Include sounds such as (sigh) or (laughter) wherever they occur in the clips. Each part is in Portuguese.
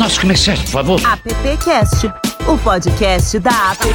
nossos comerciais, por favor. AppCast, o podcast da App.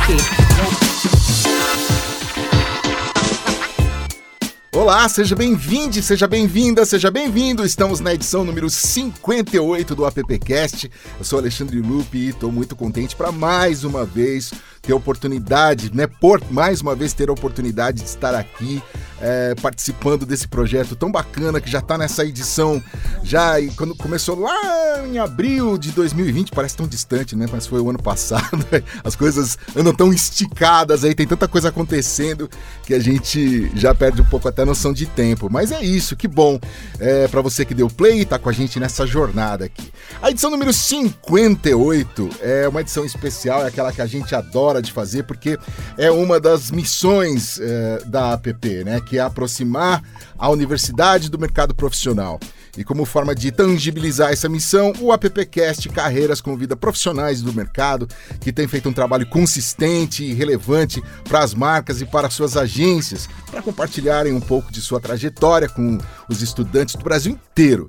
Olá, seja bem-vindo, seja bem-vinda, seja bem-vindo. Estamos na edição número 58 do AppCast. Eu sou Alexandre Lupe e estou muito contente para mais uma vez ter oportunidade, né, por mais uma vez ter a oportunidade de estar aqui é, participando desse projeto tão bacana que já está nessa edição, já quando começou lá em abril de 2020, parece tão distante, né, mas foi o ano passado, (laughs) as coisas andam tão esticadas aí, tem tanta coisa acontecendo que a gente já perde um pouco até a noção de tempo, mas é isso, que bom é, para você que deu play e tá com a gente nessa jornada aqui. A edição número 58 é uma edição especial, é aquela que a gente adora hora de fazer, porque é uma das missões é, da APP, né? Que é aproximar a universidade do mercado profissional. E como forma de tangibilizar essa missão, o AppCast Carreiras convida profissionais do mercado que têm feito um trabalho consistente e relevante para as marcas e para suas agências, para compartilharem um pouco de sua trajetória com os estudantes do Brasil inteiro.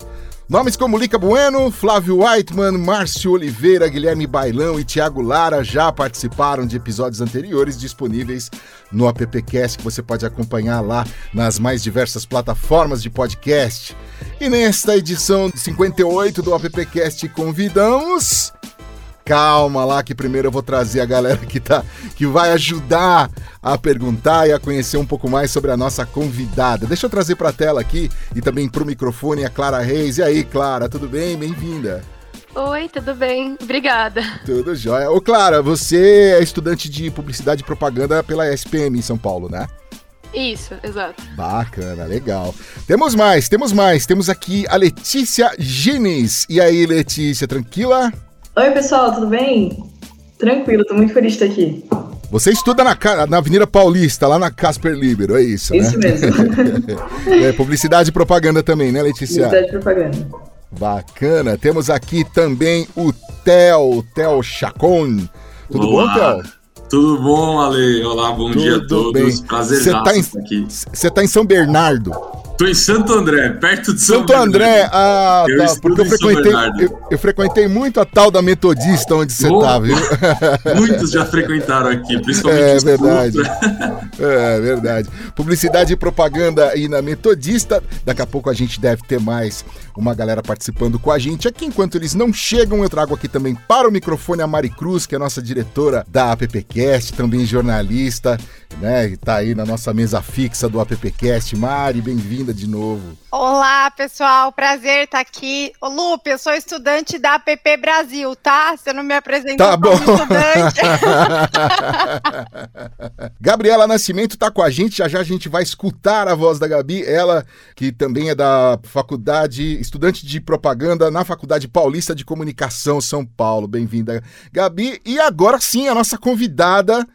Nomes como Lica Bueno, Flávio Whiteman, Márcio Oliveira, Guilherme Bailão e Tiago Lara já participaram de episódios anteriores disponíveis no AppCast, que você pode acompanhar lá nas mais diversas plataformas de podcast. E nesta edição 58 do AppCast convidamos calma lá que primeiro eu vou trazer a galera que tá que vai ajudar a perguntar e a conhecer um pouco mais sobre a nossa convidada. Deixa eu trazer para a tela aqui e também para o microfone a Clara Reis. E aí, Clara, tudo bem? Bem-vinda. Oi, tudo bem? Obrigada. Tudo jóia. Ô, Clara, você é estudante de publicidade e propaganda pela SPM em São Paulo, né? Isso, exato. Bacana, legal. Temos mais, temos mais. Temos aqui a Letícia Gines. E aí, Letícia, tranquila? Oi, pessoal, tudo bem? Tranquilo, tô muito feliz de estar aqui. Você estuda na, na Avenida Paulista, lá na Casper Libero, é isso, né? Isso mesmo. (laughs) é, publicidade e propaganda também, né, Letícia? Publicidade e propaganda. Bacana. Temos aqui também o Theo, Theo Chacon. Tudo Olá. bom, Theo? Tudo bom, Ale? Olá, bom Tudo dia a todos. Bem. Prazer Você tá em, aqui. Você tá em São Bernardo. Tô em Santo André, perto de São Santo André, ah, eu tá, porque eu frequentei, eu, eu, frequentei muito a tal da Metodista onde você oh, tá, viu? (laughs) Muitos já frequentaram aqui, principalmente É verdade. é verdade. Publicidade e propaganda aí na Metodista. Daqui a pouco a gente deve ter mais uma galera participando com a gente aqui. Enquanto eles não chegam, eu trago aqui também para o microfone a Mari Cruz, que é a nossa diretora da AppCast, também jornalista, né? E tá aí na nossa mesa fixa do AppCast. Mari, bem-vinda de novo. Olá, pessoal. Prazer estar aqui. Ô, Lupe, eu sou estudante da APP Brasil, tá? Você não me apresentou tá como estudante. (laughs) Gabriela Nascimento tá com a gente. Já já a gente vai escutar a voz da Gabi. Ela, que também é da faculdade, estudante de propaganda na Faculdade Paulista de Comunicação, São Paulo. Bem-vinda, Gabi. E agora sim, a nossa convidada,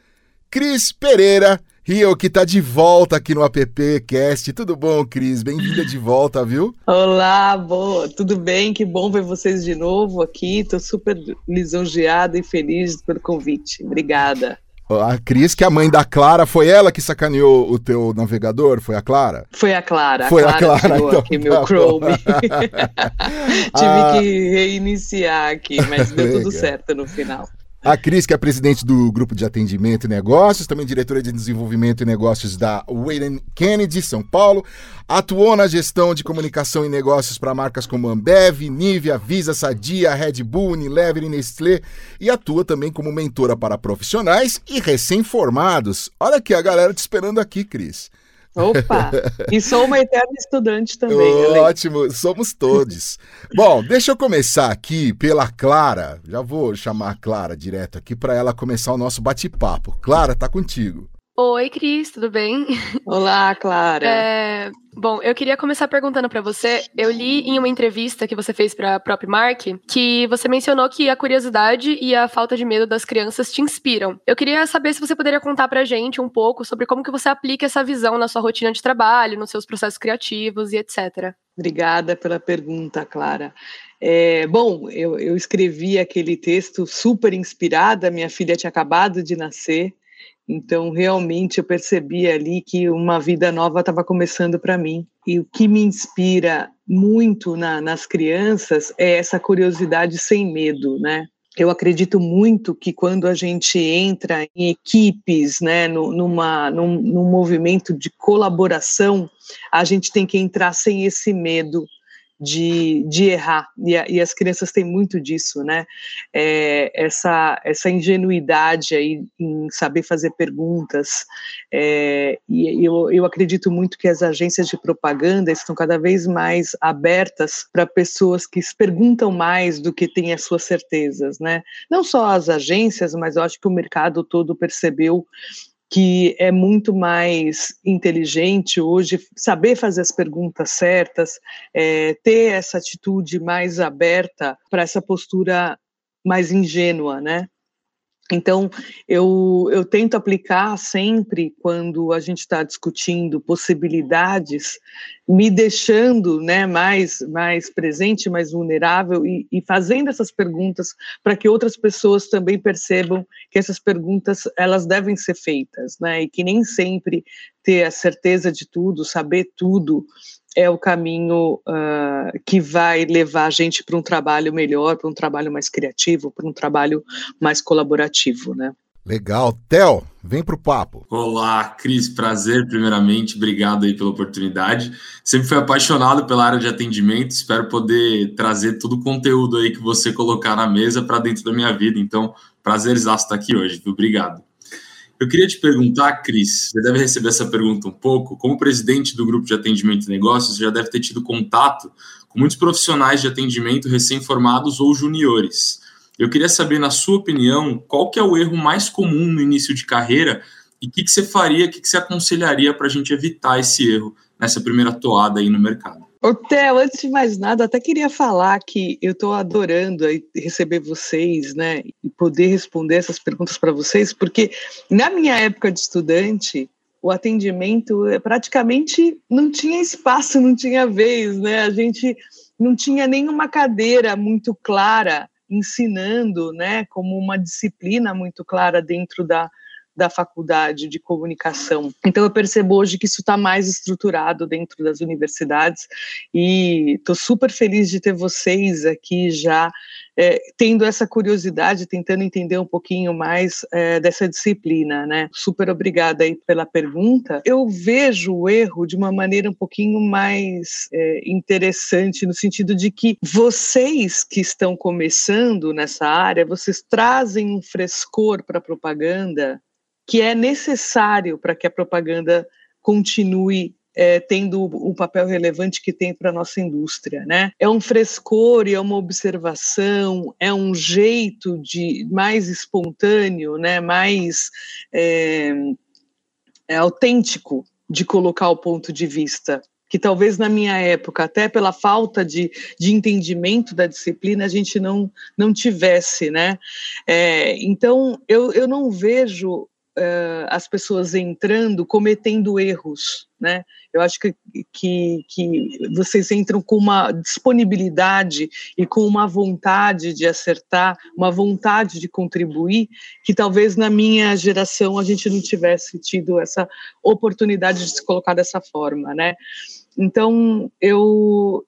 Cris Pereira Rio, que tá de volta aqui no AppCast. Tudo bom, Cris? Bem-vinda de volta, viu? Olá, boa. Tudo bem? Que bom ver vocês de novo aqui. Tô super lisonjeada e feliz pelo convite. Obrigada. A Cris, que é a mãe da Clara, foi ela que sacaneou o teu navegador? Foi a Clara? Foi a Clara. Foi a Clara. A Clara então, aqui meu (laughs) tá Chrome. (laughs) (laughs) Tive ah. que reiniciar aqui, mas deu tudo certo no final. A Cris, que é presidente do Grupo de Atendimento e Negócios, também diretora de Desenvolvimento e Negócios da Wayne Kennedy, São Paulo. Atuou na gestão de comunicação e negócios para marcas como Ambev, Nivea, Visa, Sadia, Red Bull, Unilever e Nestlé. E atua também como mentora para profissionais e recém-formados. Olha aqui a galera te esperando aqui, Cris. Opa! E sou uma eterna estudante também. Ótimo, somos todos. Bom, deixa eu começar aqui pela Clara. Já vou chamar a Clara direto aqui para ela começar o nosso bate-papo. Clara, tá contigo. Oi, Cris, tudo bem? Olá, Clara. É, bom, eu queria começar perguntando para você. Eu li em uma entrevista que você fez para a própria Mark que você mencionou que a curiosidade e a falta de medo das crianças te inspiram. Eu queria saber se você poderia contar pra gente um pouco sobre como que você aplica essa visão na sua rotina de trabalho, nos seus processos criativos e etc. Obrigada pela pergunta, Clara. É, bom, eu, eu escrevi aquele texto super inspirada, minha filha tinha acabado de nascer, Então, realmente, eu percebi ali que uma vida nova estava começando para mim. E o que me inspira muito na, nas crianças é essa curiosidade sem medo, né? Eu acredito muito que quando a gente entra em equipes, né, numa, num, num movimento de colaboração, a gente tem que entrar sem esse medo de, de errar, e, e, as crianças têm muito disso, né? É, essa, essa ingenuidade aí em saber fazer perguntas, é, e eu, eu acredito muito que as agências de propaganda estão cada vez mais abertas para pessoas que perguntam mais do que têm as suas certezas, né? Não só as agências, mas eu acho que o mercado todo percebeu que é muito mais inteligente hoje saber fazer as perguntas certas, é, ter essa atitude mais aberta para essa postura mais ingênua, né? Então, eu, eu tento aplicar sempre quando a gente está discutindo possibilidades, me deixando né, mais, mais presente, mais vulnerável e, e fazendo essas perguntas para que outras pessoas também percebam que essas perguntas elas devem ser feitas, né, e que nem sempre ter a certeza de tudo, saber tudo, é o caminho uh, que vai levar a gente para um trabalho melhor, para um trabalho mais criativo, para um trabalho mais colaborativo, né? Legal. Theo, vem para o papo. Olá, Cris, prazer, primeiramente, obrigado aí pela oportunidade. Sempre fui apaixonado pela área de atendimento, espero poder trazer todo o conteúdo aí que você colocar na mesa para dentro da minha vida, então, prazer estar aqui hoje, viu? Obrigado. Eu queria te perguntar, Cris, você deve receber essa pergunta um pouco. Como presidente do grupo de atendimento e negócios, você já deve ter tido contato com muitos profissionais de atendimento recém-formados ou juniores. Eu queria saber, na sua opinião, qual que é o erro mais comum no início de carreira e o que, que você faria, o que, que você aconselharia para a gente evitar esse erro nessa primeira toada aí no mercado? Ô, Theo, antes de mais nada, até queria falar que eu estou adorando receber vocês, né, e poder responder essas perguntas para vocês, porque na minha época de estudante, o atendimento eh, praticamente não tinha espaço, não tinha vez, né? A gente não tinha nenhuma cadeira muito clara ensinando, né, como uma disciplina muito clara dentro da, da faculdade de comunicação. Então eu percebo hoje que isso está mais estruturado dentro das universidades e estou super feliz de ter vocês aqui já é, tendo essa curiosidade, tentando entender um pouquinho mais é, dessa disciplina, né? Super obrigada aí pela pergunta. Eu vejo o erro de uma maneira um pouquinho mais é, interessante no sentido de que vocês que estão começando nessa área, vocês trazem um frescor para a propaganda que é necessário para que a propaganda continue é, tendo o papel relevante que tem para a nossa indústria, né? É um frescor e é uma observação, é um jeito de mais espontâneo, né? Mais é, é autêntico de colocar o ponto de vista que talvez na minha época, até pela falta de, de entendimento da disciplina, a gente não, não tivesse, né? É, então, eu, eu não vejo uh, as pessoas entrando cometendo erros, né? Eu acho que, que, que vocês entram com uma disponibilidade e com uma vontade de acertar, uma vontade de contribuir, que talvez na minha geração a gente não tivesse tido essa oportunidade de se colocar dessa forma, né? Então, eu,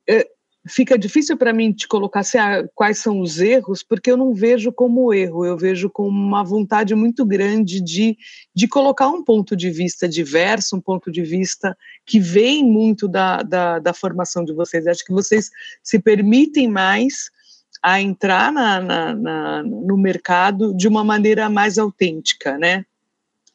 fica difícil para mim te colocar se, ah, quais são os erros, porque eu não vejo como erro, eu vejo como uma vontade muito grande de, de colocar um ponto de vista diverso, um ponto de vista que vem muito da, da, da formação de vocês. Acho que vocês se permitem mais a entrar na, na, na, no mercado de uma maneira mais autêntica, né?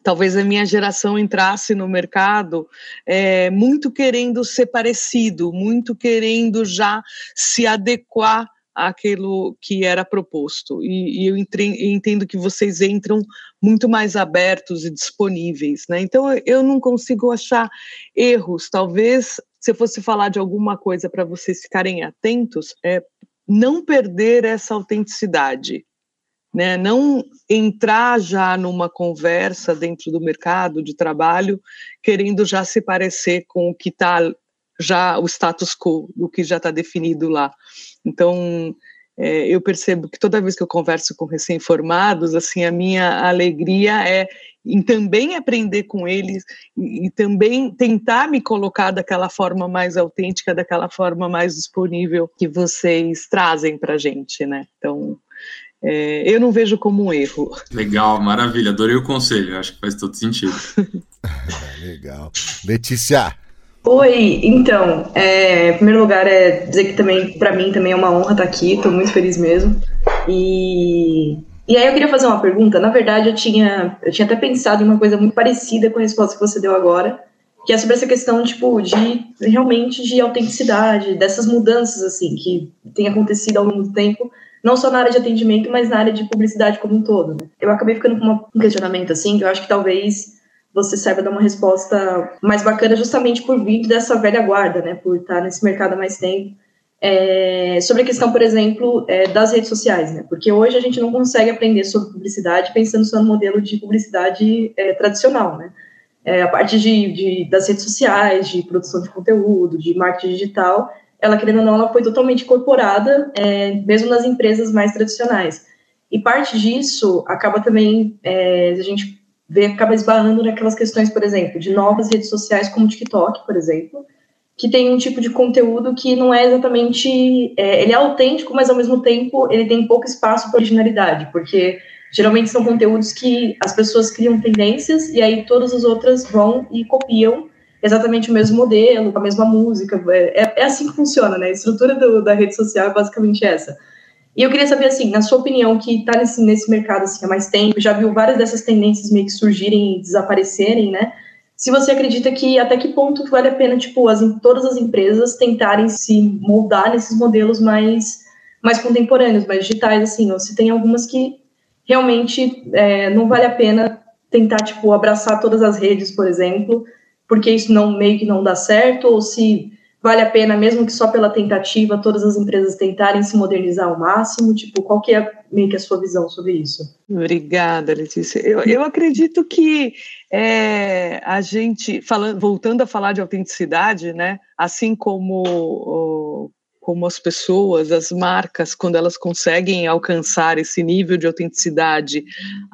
Talvez a minha geração entrasse no mercado é, muito querendo ser parecido, muito querendo já se adequar àquilo que era proposto. E, e eu entendo que vocês entram muito mais abertos e disponíveis. Né? Então, eu não consigo achar erros. Talvez, se eu fosse falar de alguma coisa para vocês ficarem atentos, é não perder essa autenticidade né? Não entrar já numa conversa dentro do mercado de trabalho querendo já se parecer com o que está já o status quo, do que já está definido lá. Então, é, eu percebo que toda vez que eu converso com recém-formados, assim, a minha alegria é em também aprender com eles e, e, também tentar me colocar daquela forma mais autêntica, daquela forma mais disponível que vocês trazem para gente, né? Então, é, eu não vejo como um erro. Legal, maravilha, adorei o conselho, acho que faz todo sentido. (laughs) Legal. Letícia. Oi, então, é, em primeiro lugar é dizer que também, para mim, também é uma honra estar aqui, estou muito feliz mesmo. E, e aí eu queria fazer uma pergunta, na verdade eu tinha, eu tinha até pensado em uma coisa muito parecida com a resposta que você deu agora, que é sobre essa questão, tipo, de realmente de autenticidade, dessas mudanças, assim, que tem acontecido ao longo do tempo, não só na área de atendimento, mas na área de publicidade como um todo. Né? Eu acabei ficando com um questionamento, assim, que eu acho que talvez você saiba dar uma resposta mais bacana justamente por vir dessa velha guarda, né, por estar nesse mercado há mais tempo. É, sobre a questão, por exemplo, é, das redes sociais, né? Porque hoje a gente não consegue aprender sobre publicidade pensando só no modelo de publicidade é, tradicional, né? É, a parte de, de, das redes sociais, de produção de conteúdo, de marketing digital, ela, querendo ou não, ela foi totalmente incorporada, é, mesmo nas empresas mais tradicionais. E parte disso acaba também, é, a gente vê, acaba esbarrando naquelas questões, por exemplo, de novas redes sociais como o TikTok, por exemplo, que tem um tipo de conteúdo que não é exatamente, é, ele é autêntico, mas ao mesmo tempo ele tem pouco espaço para originalidade, porque geralmente são conteúdos que as pessoas criam tendências e aí todas as outras vão e copiam exatamente o mesmo modelo, a mesma música, é, é, é assim que funciona, né? A estrutura do, da rede social é basicamente essa. E eu queria saber, assim, na sua opinião, que está nesse, nesse mercado assim, há mais tempo, já viu várias dessas tendências meio que surgirem e desaparecerem, né? Se você acredita que até que ponto vale a pena, tipo, as, todas as empresas tentarem se moldar nesses modelos mais, mais contemporâneos, mais digitais, assim, ou se tem algumas que realmente é, não vale a pena tentar, tipo, abraçar todas as redes, por exemplo, porque isso não meio que não dá certo, ou se vale a pena, mesmo que só pela tentativa, todas as empresas tentarem se modernizar ao máximo? Tipo, qual que é meio que a sua visão sobre isso? Obrigada, Letícia. Eu, eu acredito que é, a gente, falando, voltando a falar de autenticidade, né, assim como como as pessoas, as marcas, quando elas conseguem alcançar esse nível de autenticidade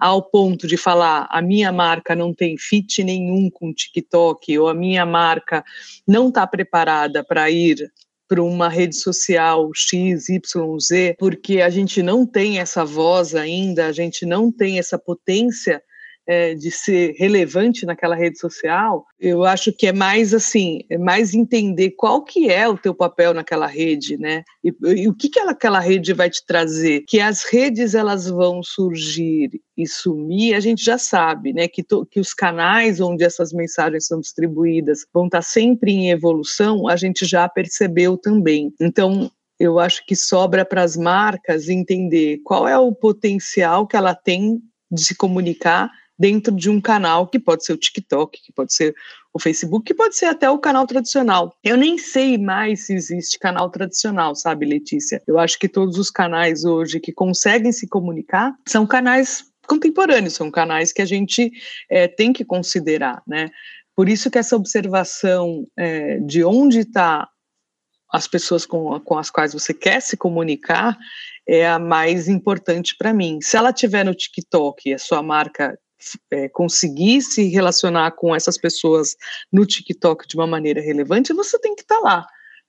ao ponto de falar a minha marca não tem fit nenhum com TikTok ou a minha marca não está preparada para ir para uma rede social X, Y, Z, porque a gente não tem essa voz ainda, a gente não tem essa potência é, de ser relevante naquela rede social, eu acho que é mais assim, é mais entender qual que é o teu papel naquela rede, né? E, e o que que ela, aquela rede vai te trazer? Que as redes elas vão surgir e sumir, a gente já sabe, né? Que, to, que os canais onde essas mensagens são distribuídas vão estar sempre em evolução, a gente já percebeu também. Então, eu acho que sobra para as marcas entender qual é o potencial que ela tem de se comunicar dentro de um canal que pode ser o TikTok, que pode ser o Facebook, que pode ser até o canal tradicional. Eu nem sei mais se existe canal tradicional, sabe, Letícia? Eu acho que todos os canais hoje que conseguem se comunicar são canais contemporâneos, são canais que a gente é, tem que considerar, né? Por isso que essa observação é, de onde está as pessoas com, com as quais você quer se comunicar é a mais importante para mim. Se ela tiver no TikTok e a sua marca é, conseguir se relacionar com essas pessoas no TikTok de uma maneira relevante, você tem que estar tá lá.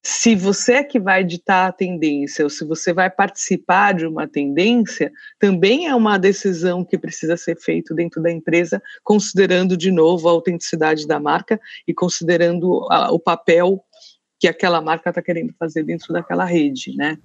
Se você é que vai ditar a tendência, ou se você vai participar de uma tendência, também é uma decisão que precisa ser feita dentro da empresa, considerando de novo a autenticidade da marca e considerando a, o papel que aquela marca está querendo fazer dentro daquela rede, né?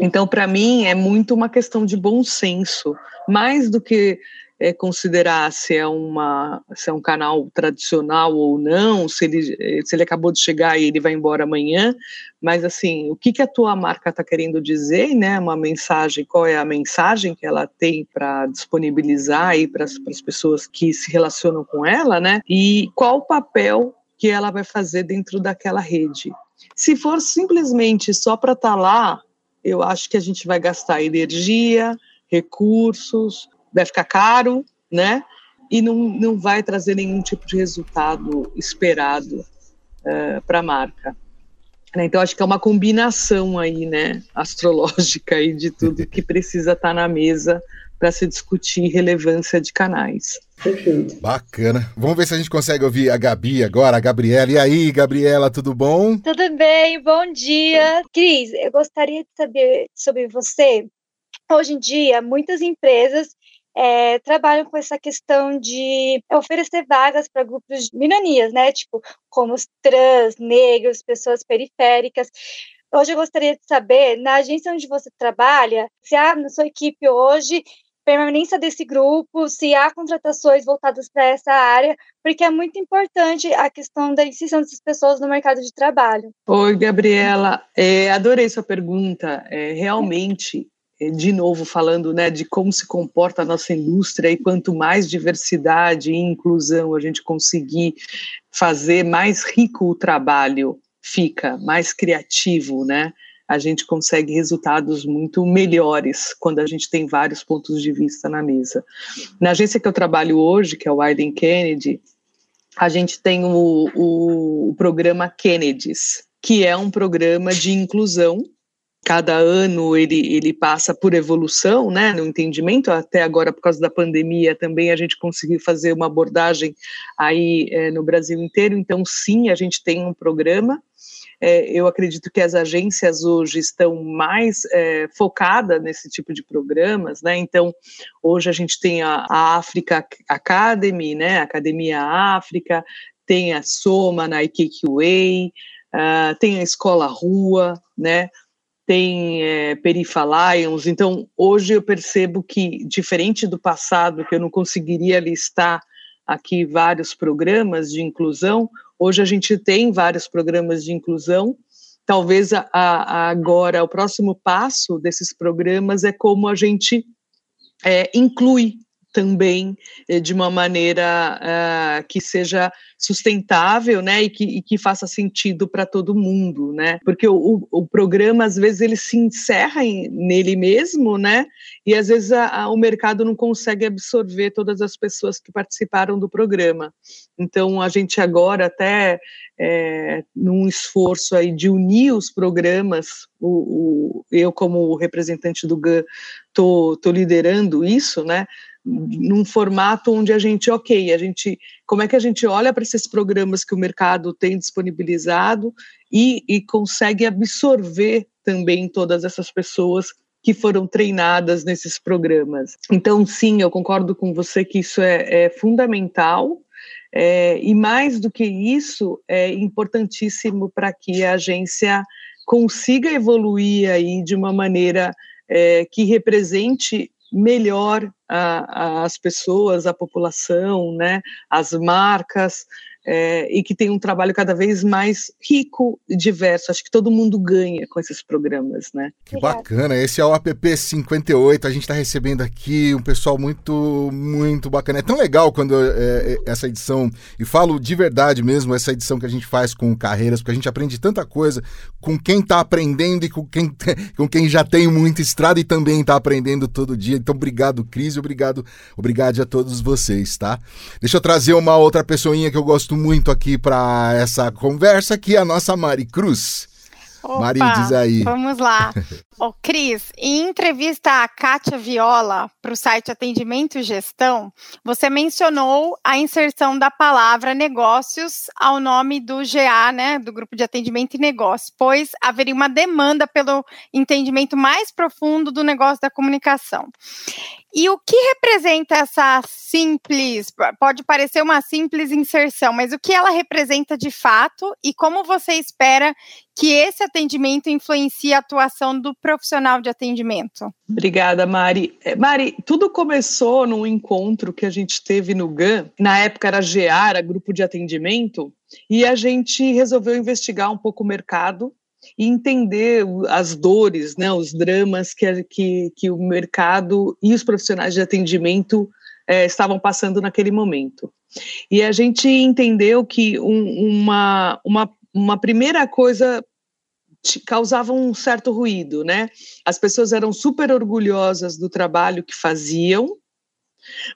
Então, para mim, é muito uma questão de bom senso, mais do que é, considerar se é, uma, se é um canal tradicional ou não, se ele, se ele acabou de chegar e ele vai embora amanhã, mas assim, o que, que a tua marca está querendo dizer, né? Uma mensagem, qual é a mensagem que ela tem para disponibilizar aí para as pessoas que se relacionam com ela, né? E qual o papel que ela vai fazer dentro daquela rede. Se for simplesmente só para estar tá lá, eu acho que a gente vai gastar energia, recursos, vai ficar caro, né? E não, não vai trazer nenhum tipo de resultado esperado uh, para a marca. Né, então, acho que é uma combinação aí, né, astrológica aí de tudo que precisa estar tá na mesa para se discutir relevância de canais. Perfeito. Bacana. Vamos ver se a gente consegue ouvir a Gabi agora, a Gabriela. E aí, Gabriela, tudo bom? Tudo bem, bom dia. Cris, eu gostaria de saber sobre você. Hoje em dia, muitas empresas é, trabalham com essa questão de oferecer vagas para grupos de minorias, né? Tipo, como os trans, negros, pessoas periféricas. Hoje eu gostaria de saber, na agência onde você trabalha, se há na sua equipe hoje permanência desse grupo, se há contratações voltadas para essa área, porque é muito importante a questão da inserção dessas pessoas no mercado de trabalho. Oi, Gabriela, é, adorei sua pergunta. É, realmente, de novo falando né, de como se comporta a nossa indústria e quanto mais diversidade e inclusão a gente conseguir fazer, mais rico o trabalho fica, mais criativo, né? a gente consegue resultados muito melhores quando a gente tem vários pontos de vista na mesa. Na agência que eu trabalho hoje, que é o Wyden Kennedy, a gente tem o, o, o programa Kennedys, que é um programa de inclusão cada ano ele, ele passa por evolução, né, no entendimento, até agora por causa da pandemia também a gente conseguiu fazer uma abordagem aí é, no Brasil inteiro, então sim, a gente tem um programa, é, eu acredito que as agências hoje estão mais é, focadas nesse tipo de programas, né? Então, hoje a gente tem a, a Africa Academy, né? Academia África, tem a Soma na IKQA, uh, tem a Escola Rua, né? Tem é, Perifa Lions. Então, hoje eu percebo que, diferente do passado, que eu não conseguiria listar aqui vários programas de inclusão, Hoje a gente tem vários programas de inclusão. Talvez a, a, agora o próximo passo desses programas é como a gente é, inclui também eh, de uma maneira uh, que seja sustentável, né, e que, e que faça sentido para todo mundo, né, porque o, o, programa às vezes ele se encerra em, nele mesmo, né, e às vezes a, a, o mercado não consegue absorver todas as pessoas que participaram do programa. Então a gente agora até é, num esforço aí de unir os programas, o, o eu como representante do GAN tô, tô liderando isso, né, num formato onde a gente, ok, a gente, como é que a gente olha para esses programas que o mercado tem disponibilizado e, e consegue absorver também todas essas pessoas que foram treinadas nesses programas. Então, sim, eu concordo com você que isso é, é fundamental. É, e mais do que isso, é importantíssimo para que a agência consiga evoluir aí de uma maneira é, que represente melhor a, a, as pessoas, a população, né, as marcas, é, e que tem um trabalho cada vez mais rico e diverso. Acho que todo mundo ganha com esses programas, né? Que bacana. Esse é o app 58. A gente está recebendo aqui um pessoal muito, muito bacana. É tão legal quando é, é, essa edição, e falo de verdade mesmo, essa edição que a gente faz com carreiras, porque a gente aprende tanta coisa com quem está aprendendo e com quem, (laughs) com quem já tem muita estrada e também está aprendendo todo dia. Então, obrigado, Cris, obrigado, obrigado a todos vocês, tá? Deixa eu trazer uma outra pessoinha que eu gosto muito aqui para essa conversa, que é a nossa Mari Cruz. Opa, Mari, diz aí. Vamos lá. (laughs) Ô, Cris, em entrevista à Kátia Viola para o site Atendimento e Gestão, você mencionou a inserção da palavra negócios ao nome do GA, né, do Grupo de Atendimento e Negócios, pois haveria uma demanda pelo entendimento mais profundo do negócio da comunicação. E o que representa essa simples, pode parecer uma simples inserção, mas o que ela representa de fato e como você espera que esse atendimento influencie a atuação do profissional de atendimento? Obrigada, Mari. É, Mari, tudo começou num encontro que a gente teve no GAN, na época era GA, era Grupo de Atendimento, e a gente resolveu investigar um pouco o mercado e entender as dores, né, os dramas que, que, que o mercado e os profissionais de atendimento é, estavam passando naquele momento. E a gente entendeu que um, uma, uma, uma primeira coisa causava um certo ruído, né? As pessoas eram super orgulhosas do trabalho que faziam,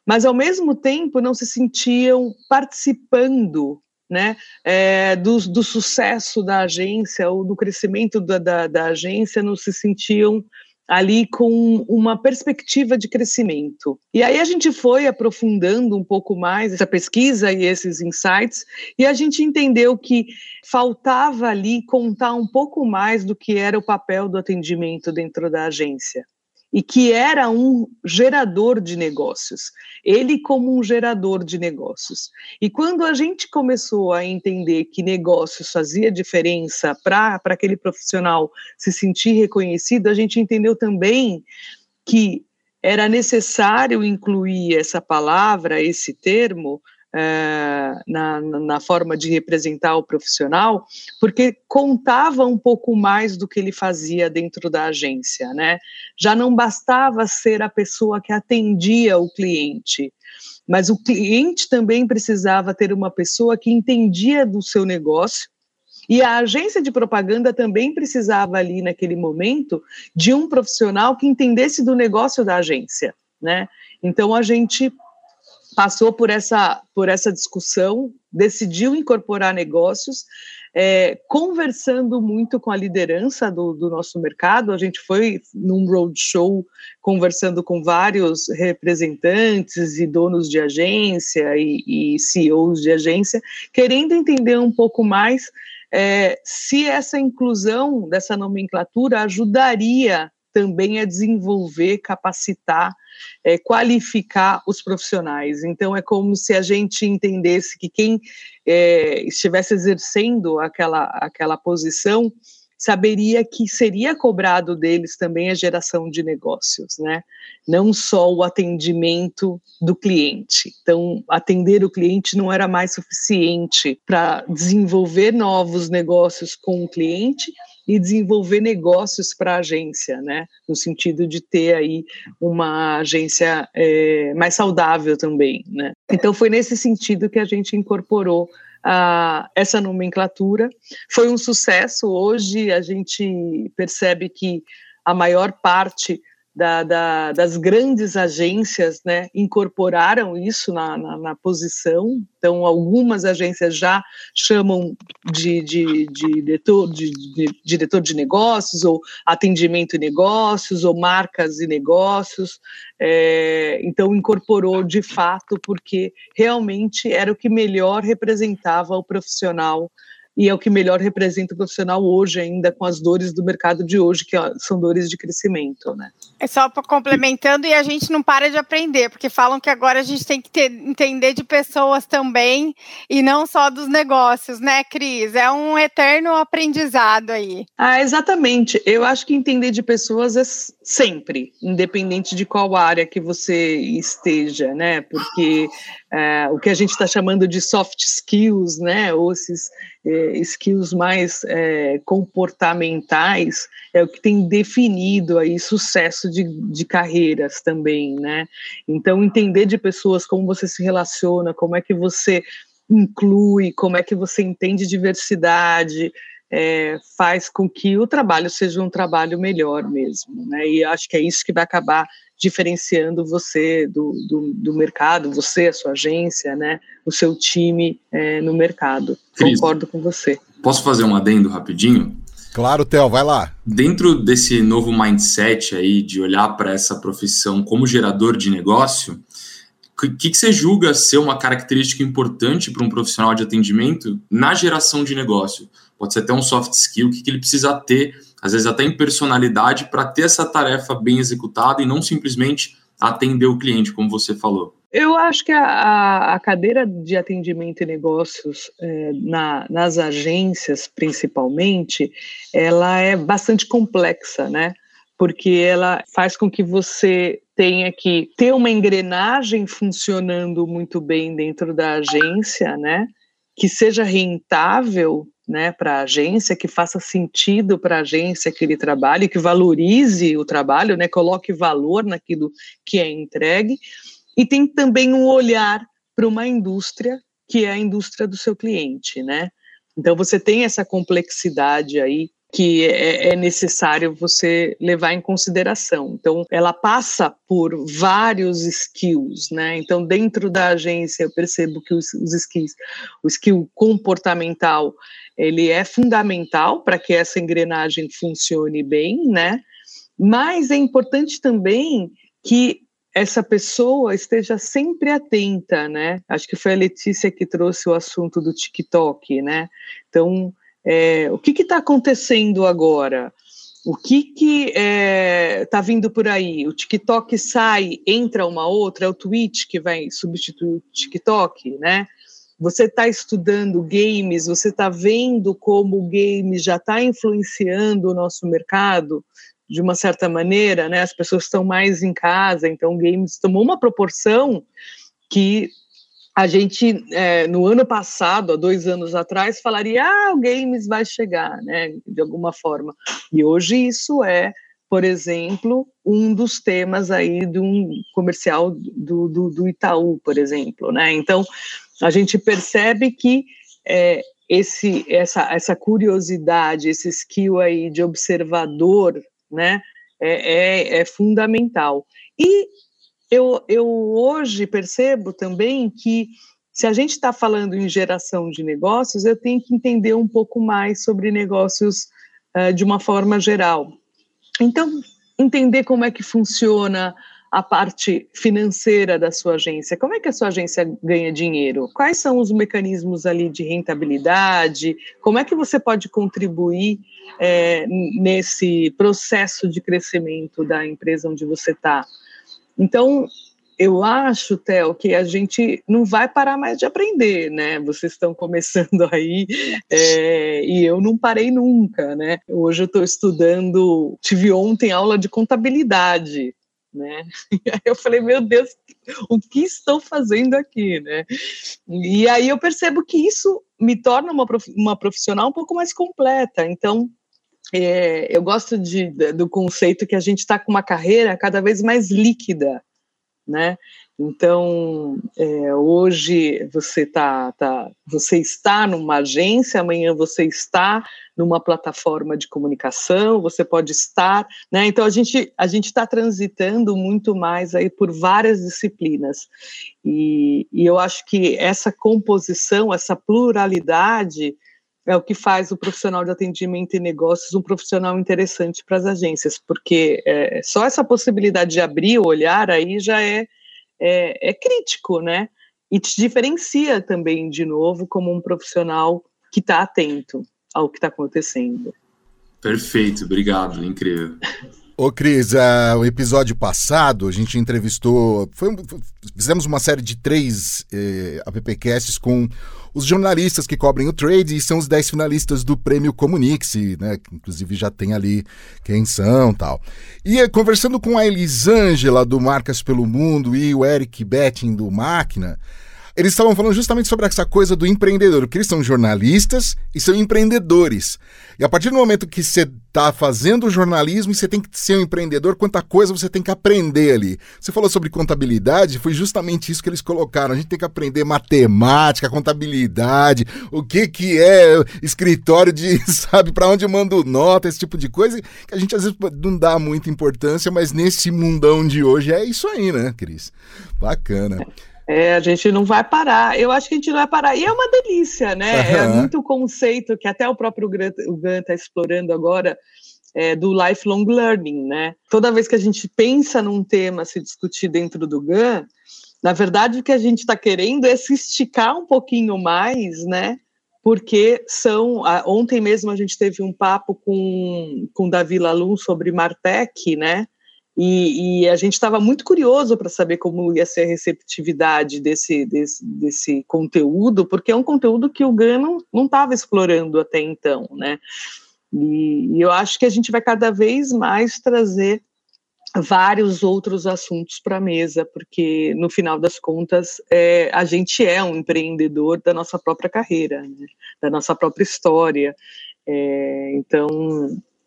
mas ao mesmo tempo não se sentiam participando né, é, do, do, sucesso da agência ou do crescimento da, da, da agência não se sentiam ali com uma perspectiva de crescimento. E aí a gente foi aprofundando um pouco mais essa pesquisa e esses insights, e a gente entendeu que faltava ali contar um pouco mais do que era o papel do atendimento dentro da agência e que era um gerador de negócios, ele como um gerador de negócios. E quando a gente começou a entender que negócios fazia diferença para aquele profissional se sentir reconhecido, a gente entendeu também que era necessário incluir essa palavra, esse termo, é, na, na forma de representar o profissional, porque contava um pouco mais do que ele fazia dentro da agência, né? Já não bastava ser a pessoa que atendia o cliente, mas o cliente também precisava ter uma pessoa que entendia do seu negócio. E a agência de propaganda também precisava ali naquele momento de um profissional que entendesse do negócio da agência, né? Então a gente passou por essa, por essa discussão, decidiu incorporar negócios, é, conversando muito com a liderança do, do, nosso mercado. A gente foi num roadshow conversando com vários representantes e donos de agência e, e CEOs de agência, querendo entender um pouco mais é, se essa inclusão dessa nomenclatura ajudaria também a desenvolver, capacitar é, qualificar os profissionais. Então, é como se a gente entendesse que quem é, estivesse exercendo aquela, aquela posição saberia que seria cobrado deles também a geração de negócios, né? Não só o atendimento do cliente. Então, atender o cliente não era mais suficiente para desenvolver novos negócios com o cliente, e desenvolver negócios para a agência, né? No sentido de ter aí uma agência é, mais saudável também, né? Então foi nesse sentido que a gente incorporou a, essa nomenclatura. Foi um sucesso. Hoje a gente percebe que a maior parte da, da, das grandes agências né, incorporaram isso na, na, na, posição. Então, algumas agências já chamam de, de, de, diretor, de, de diretor de negócios, ou atendimento e negócios, ou marcas e negócios. É, então, incorporou de fato, porque realmente era o que melhor representava o profissional e é o que melhor representa o profissional hoje, ainda com as dores do mercado de hoje, que são dores de crescimento, né? É só complementando e a gente não para de aprender, porque falam que agora a gente tem que ter, entender de pessoas também e não só dos negócios, né, Cris? É um eterno aprendizado aí. Ah, exatamente. Eu acho que entender de pessoas é sempre, independente de qual área que você esteja, né? Porque é, o que a gente está chamando de soft skills, né, ou esses é, skills mais é, comportamentais, é o que tem definido aí sucesso de, de carreiras também, né? Então, entender de pessoas como você se relaciona, como é que você inclui, como é que você entende diversidade, é, faz com que o trabalho seja um trabalho melhor mesmo, né? E acho que é isso que vai acabar diferenciando você do, do, do mercado, você, a sua agência, né? O seu time é, no mercado. Cris, Concordo com você. Posso fazer um adendo rapidinho? Claro, Theo, vai lá. Dentro desse novo mindset aí de olhar para essa profissão como gerador de negócio, o que, que, você julga ser uma característica importante para um profissional de atendimento na geração de negócio? pode ser até um soft skill, o que, que ele precisa ter, às vezes até em personalidade, para ter essa tarefa bem executada e não simplesmente atender o cliente, como você falou. Eu acho que a, a cadeira de atendimento e negócios é, na, nas agências, principalmente, ela é bastante complexa, né? Porque ela faz com que você tenha que ter uma engrenagem funcionando muito bem dentro da agência, né? Que seja rentável né, para a agência, que faça sentido para a agência aquele trabalho, que valorize o trabalho, né, coloque valor naquilo que é entregue, e tem também um olhar para uma indústria que é a indústria do seu cliente, né? Então você tem essa complexidade aí que é, é, necessário você levar em consideração. Então, ela passa por vários skills, né? Então, dentro da agência, eu percebo que os, os skills, o skill comportamental, ele é fundamental para que essa engrenagem funcione bem, né? Mas é importante também que essa pessoa esteja sempre atenta, né? Acho que foi a Letícia que trouxe o assunto do TikTok, né? Então, é, o que está acontecendo agora? O que está é, tá vindo por aí? O TikTok sai, entra uma outra, é o Twitch que vai substituir o TikTok, né? Você está estudando games, você está vendo como o game já está influenciando o nosso mercado de uma certa maneira, né? As pessoas estão mais em casa, então games tomou uma proporção que a gente, é, no ano passado, há dois anos atrás, falaria, ah, o games vai chegar, né, de alguma forma. E hoje isso é, por exemplo, um dos temas aí de um comercial do, do, do Itaú, por exemplo, né. Então, a gente percebe que é, esse, essa, essa curiosidade, esse skill aí de observador, né, é, é, é fundamental. E eu, eu hoje percebo também que se a gente está falando em geração de negócios, eu tenho que entender um pouco mais sobre negócios uh, de uma forma geral. Então, entender como é que funciona a parte financeira da sua agência. Como é que a sua agência ganha dinheiro? Quais são os mecanismos ali de rentabilidade? Como é que você pode contribuir é, nesse processo de crescimento da empresa onde você está? Então, eu acho, Theo, que a gente não vai parar mais de aprender, né? Vocês estão começando (laughs) aí é, e eu não parei nunca, né? Hoje eu estou estudando, tive ontem aula de contabilidade, né? E (laughs) aí eu falei, meu Deus, o que estou fazendo aqui, né? E aí eu percebo que isso me torna uma, uma profissional um pouco mais completa. Então, é, eu gosto de, do conceito que a gente está com uma carreira cada vez mais líquida, né? Então, é, hoje você tá, tá, você está numa agência, amanhã você está numa plataforma de comunicação, você pode estar, né? Então a gente a gente está transitando muito mais aí por várias disciplinas e, e eu acho que essa composição, essa pluralidade é o que faz o profissional de atendimento e negócios um profissional interessante para as agências, porque é, só essa possibilidade de abrir o olhar aí já é, é, é crítico, né? E te diferencia também, de novo, como um profissional que está atento ao que está acontecendo. Perfeito, obrigado, incrível. Ô, Cris, uh, o episódio passado a gente entrevistou. Foi, fizemos uma série de três eh, appcasts com os jornalistas que cobrem o trade e são os 10 finalistas do prêmio Comunique-se, né? Inclusive já tem ali quem são tal. E eh, conversando com a Elisângela do Marcas pelo Mundo e o Eric Betting do Máquina. Eles estavam falando justamente sobre essa coisa do empreendedor, que eles são jornalistas e são empreendedores. E a partir do momento que você está fazendo jornalismo e você tem que ser um empreendedor, quanta coisa você tem que aprender ali. Você falou sobre contabilidade, foi justamente isso que eles colocaram. A gente tem que aprender matemática, contabilidade, o que que é escritório de, (laughs) sabe, para onde mando nota, esse tipo de coisa, que a gente às vezes não dá muita importância, mas nesse mundão de hoje é isso aí, né, Cris? Bacana. É, a gente não vai parar. Eu acho que a gente não vai parar. E é uma delícia, né? É muito conceito que até o próprio Gun está explorando agora é, do lifelong learning, né? Toda vez que a gente pensa num tema a se discutir dentro do GAN, na verdade o que a gente está querendo é se esticar um pouquinho mais, né? Porque são. Ontem mesmo a gente teve um papo com, com Davi Lalum sobre Martech, né? E, e, a gente estava muito curioso para saber como ia ser a receptividade desse, desse, desse conteúdo, porque é um conteúdo que o GAN não estava explorando até então, né? E, e, eu acho que a gente vai cada vez mais trazer vários outros assuntos para a mesa, porque no final das contas é, a gente é um empreendedor da nossa própria carreira, né? da nossa própria história. É, então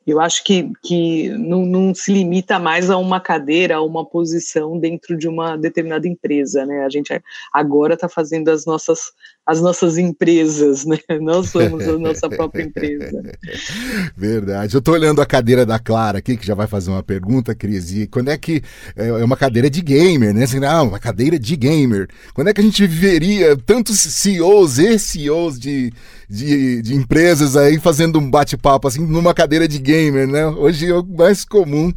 Eu acho que, que não, não, se limita mais a uma cadeira, a uma posição dentro de uma determinada empresa, né? A gente agora está fazendo as nossas, as nossas empresas, né? (laughs) Nós somos a nossa própria empresa. (laughs) Verdade. Eu estou olhando a cadeira da Clara aqui, que já vai fazer uma pergunta, Cris, e quando é que é, é uma cadeira de gamer, né? Assim, não, uma cadeira de gamer. Quando é que a gente veria tantos CEOs e CEOs de de, de empresas aí fazendo um bate-papo assim numa cadeira de gamer, né? Hoje é o mais comum.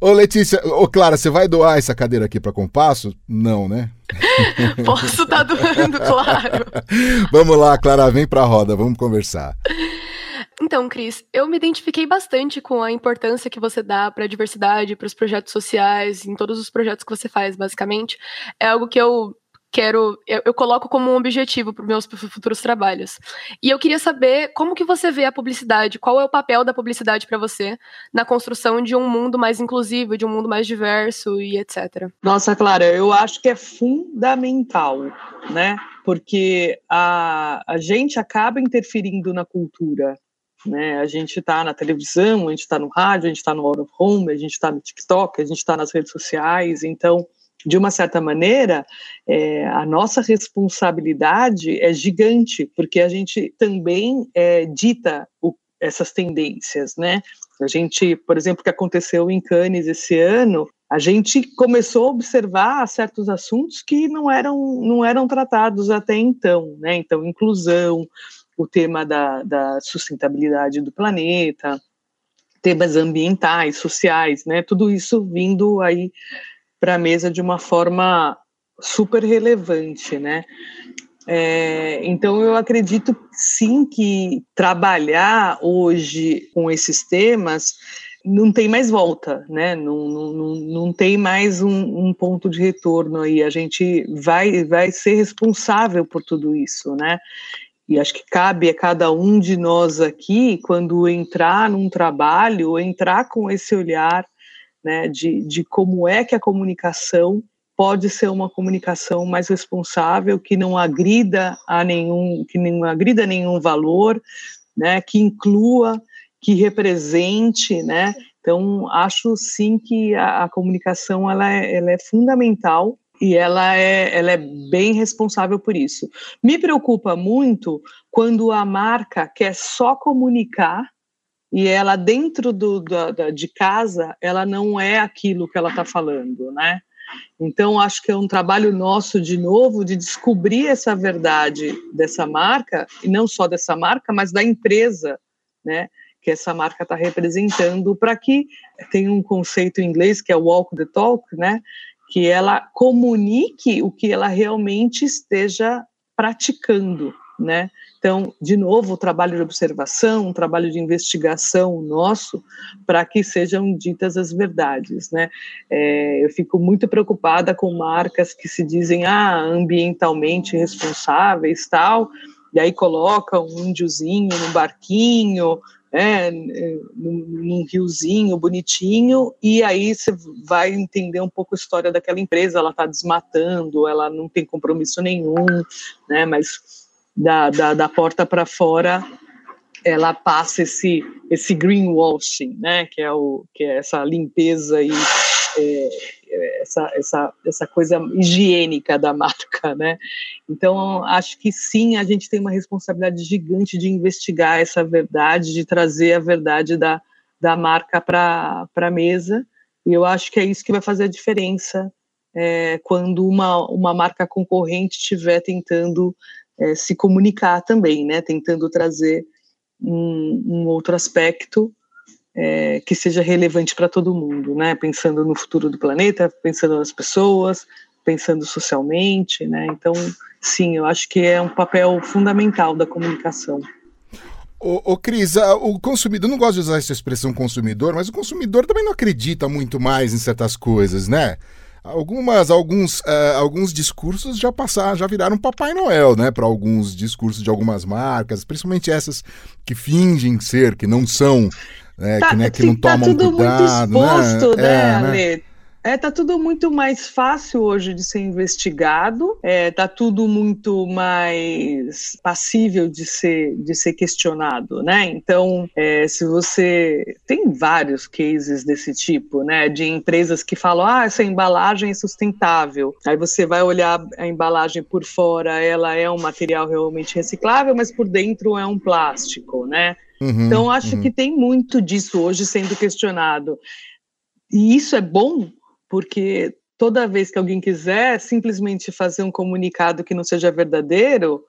Ô Letícia, ô Clara, você vai doar essa cadeira aqui para Compasso? Não, né? (laughs) Posso estar tá doando, claro. (laughs) vamos lá, Clara, vem para a roda, vamos conversar. Então, Cris, eu me identifiquei bastante com a importância que você dá para a diversidade, para os projetos sociais, em todos os projetos que você faz, basicamente. É algo que eu quero, eu, eu coloco como um objetivo para os meus futuros trabalhos. E eu queria saber como que você vê a publicidade, qual é o papel da publicidade para você na construção de um mundo mais inclusivo, de um mundo mais diverso e etc. Nossa, Clara, eu acho que é fundamental, né? Porque a, a gente acaba interferindo na cultura, né? A gente está na televisão, a gente está no rádio, a gente está no out of home, a gente está no TikTok, a gente está nas redes sociais, então de uma certa maneira, é, a nossa responsabilidade é gigante, porque a gente também é, dita o, essas tendências, né? A gente, por exemplo, o que aconteceu em Cannes esse ano, a gente começou a observar certos assuntos que não eram, não eram tratados até então, né? Então, inclusão, o tema da, da sustentabilidade do planeta, temas ambientais, sociais, né? Tudo isso vindo aí para a mesa de uma forma super relevante, né? É, então eu acredito sim que trabalhar hoje com esses temas não tem mais volta, né? Não, não, não tem mais um, um, ponto de retorno aí. A gente vai, vai ser responsável por tudo isso, né? E acho que cabe a cada um de nós aqui, quando entrar num trabalho, entrar com esse olhar né, de, de como é que a comunicação pode ser uma comunicação mais responsável, que não agrida a nenhum, que não agrida nenhum valor, né, que inclua, que represente, né? Então acho sim que a, a comunicação ela é, ela é fundamental e ela é, ela é bem responsável por isso. Me preocupa muito quando a marca quer só comunicar e ela dentro do, da, da, de casa ela não é aquilo que ela está falando, né? Então acho que é um trabalho nosso de novo de descobrir essa verdade dessa marca e não só dessa marca, mas da empresa, né? Que essa marca está representando para que tem um conceito em inglês que é walk the talk, né? Que ela comunique o que ela realmente esteja praticando, né? Então, de novo, o trabalho de observação, um trabalho de investigação nosso, para que sejam ditas as verdades, né? É, eu fico muito preocupada com marcas que se dizem ah, ambientalmente responsáveis, tal, e aí colocam um índiozinho no barquinho, é, num, num riozinho bonitinho, e aí você vai entender um pouco a história daquela empresa, ela está desmatando, ela não tem compromisso nenhum, né? Mas da, da, da porta para fora, ela passa esse, esse greenwashing, né, que é, o, que é essa limpeza e é, essa, essa, essa coisa higiênica da marca, né? Então, acho que sim, a gente tem uma responsabilidade gigante de investigar essa verdade, de trazer a verdade da, da marca para a mesa, e eu acho que é isso que vai fazer a diferença é, quando uma, uma marca concorrente estiver tentando é, se comunicar também, né, tentando trazer um, um outro aspecto é, que seja relevante para todo mundo, né, pensando no futuro do planeta, pensando nas pessoas, pensando socialmente, né, então, sim, eu acho que é um papel fundamental da comunicação. Ô, ô Cris, o consumidor, não gosto de usar essa expressão consumidor, mas o consumidor também não acredita muito mais em certas coisas, né? Algumas, alguns, uh, alguns discursos já passaram, já viraram Papai Noel, né? Para alguns discursos de algumas marcas, principalmente essas que fingem ser, que não são, né? Tá, que, né, que não tá tomam tudo cuidado, muito exposto, né, né? É, né? É, tá tudo muito mais fácil hoje de ser investigado, é, tá tudo muito mais passível de ser, de ser questionado, né? Então, é, se você tem vários cases desse tipo, né, de empresas que falam, ah, essa embalagem é sustentável. Aí você vai olhar a embalagem por fora, ela é um material realmente reciclável, mas por dentro é um plástico, né? Uhum, então, acho uhum. que tem muito disso hoje sendo questionado. E isso é bom, porque toda vez que alguém quiser simplesmente fazer um comunicado que não seja verdadeiro,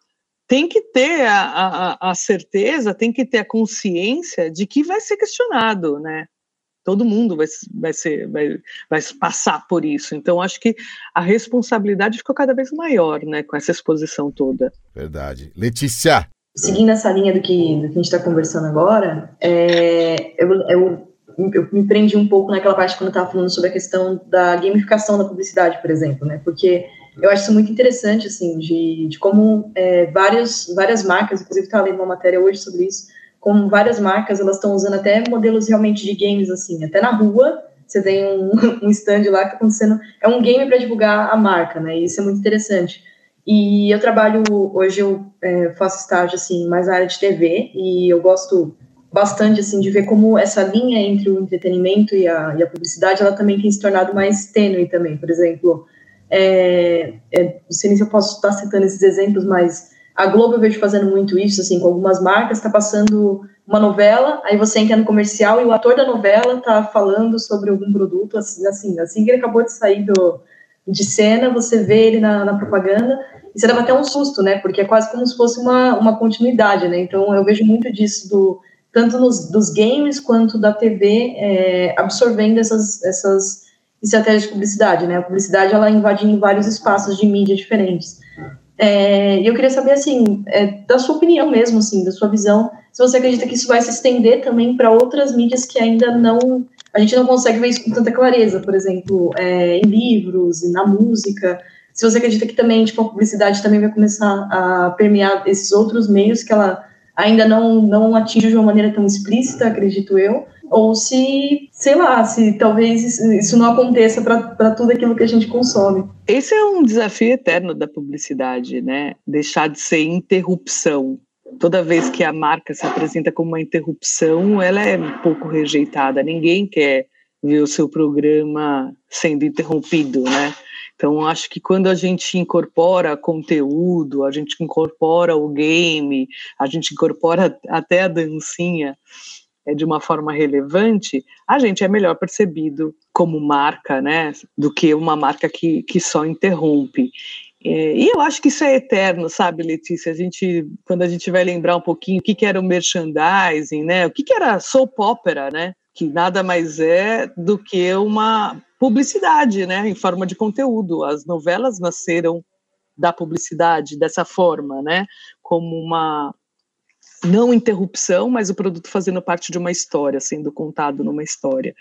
tem que ter a, a, a certeza, tem que ter a consciência de que vai ser questionado, né? Todo mundo vai, vai, ser, vai, vai passar por isso. Então, acho que a responsabilidade ficou cada vez maior, né, com essa exposição toda. Verdade. Letícia, seguindo essa linha do que, do que a gente está conversando agora, é, eu, eu, eu, me prendi um pouco naquela parte quando estava falando sobre a questão da gamificação da publicidade, por exemplo, né? Porque eu acho isso muito interessante, assim, de, de como é, várias, várias marcas, inclusive estava lendo uma matéria hoje sobre isso, como várias marcas elas estão usando até modelos realmente de games, assim, até na rua você tem um, (laughs) um stand lá que está acontecendo, é um game para divulgar a marca, né? E isso é muito interessante. E eu trabalho, hoje eu é, faço estágio, assim, mais na área de TV, e eu gosto bastante, assim, de ver como essa linha entre o entretenimento e a, e a publicidade, ela também tem se tornado mais tênue também. Por exemplo, é, é, não sei nem se eu posso estar citando esses exemplos, mas a Globo eu vejo fazendo muito isso, assim, com algumas marcas, está passando uma novela, aí você entra no comercial e o ator da novela está falando sobre algum produto, assim, assim, assim que ele acabou de sair do, de cena, você vê ele na, na propaganda, e você dava até um susto, né? Porque é quase como se fosse uma, uma continuidade, né? Então eu vejo muito disso do tanto nos, dos games quanto da TV é, absorvendo essas, essas estratégias de publicidade, né? A publicidade ela invadindo vários espaços de mídia diferentes. É, eu queria saber, assim, é, da sua opinião mesmo, assim, da sua visão, se você acredita que isso vai se estender também para outras mídias que ainda não, a gente não consegue ver isso com tanta clareza, por exemplo, é, em livros, na música, se você acredita que também, tipo, a publicidade também vai começar a permear esses outros meios que ela ainda não, não atinge de uma maneira tão explícita, acredito eu, ou se, sei lá, se talvez isso não aconteça para tudo aquilo que a gente consome. Esse é um desafio eterno da publicidade, né? Deixar de ser interrupção. Toda vez que a marca se apresenta como uma interrupção, ela é um pouco rejeitada. Ninguém quer ver o seu programa sendo interrompido, né? Então, acho que quando a gente incorpora conteúdo, a gente incorpora o game, a gente incorpora até a dancinha é, de uma forma relevante, a gente é melhor percebido como marca, né, do que uma marca que, que só interrompe. É, e eu acho que isso é eterno, sabe, Letícia? A gente, quando a gente vai lembrar um pouquinho o que, que era o merchandising, né? O que, que era soap opera, né? Que nada mais é do que uma publicidade, né, em forma de conteúdo. As novelas nasceram da publicidade dessa forma, né, como uma não interrupção, mas o produto fazendo parte de uma história, sendo contado numa história.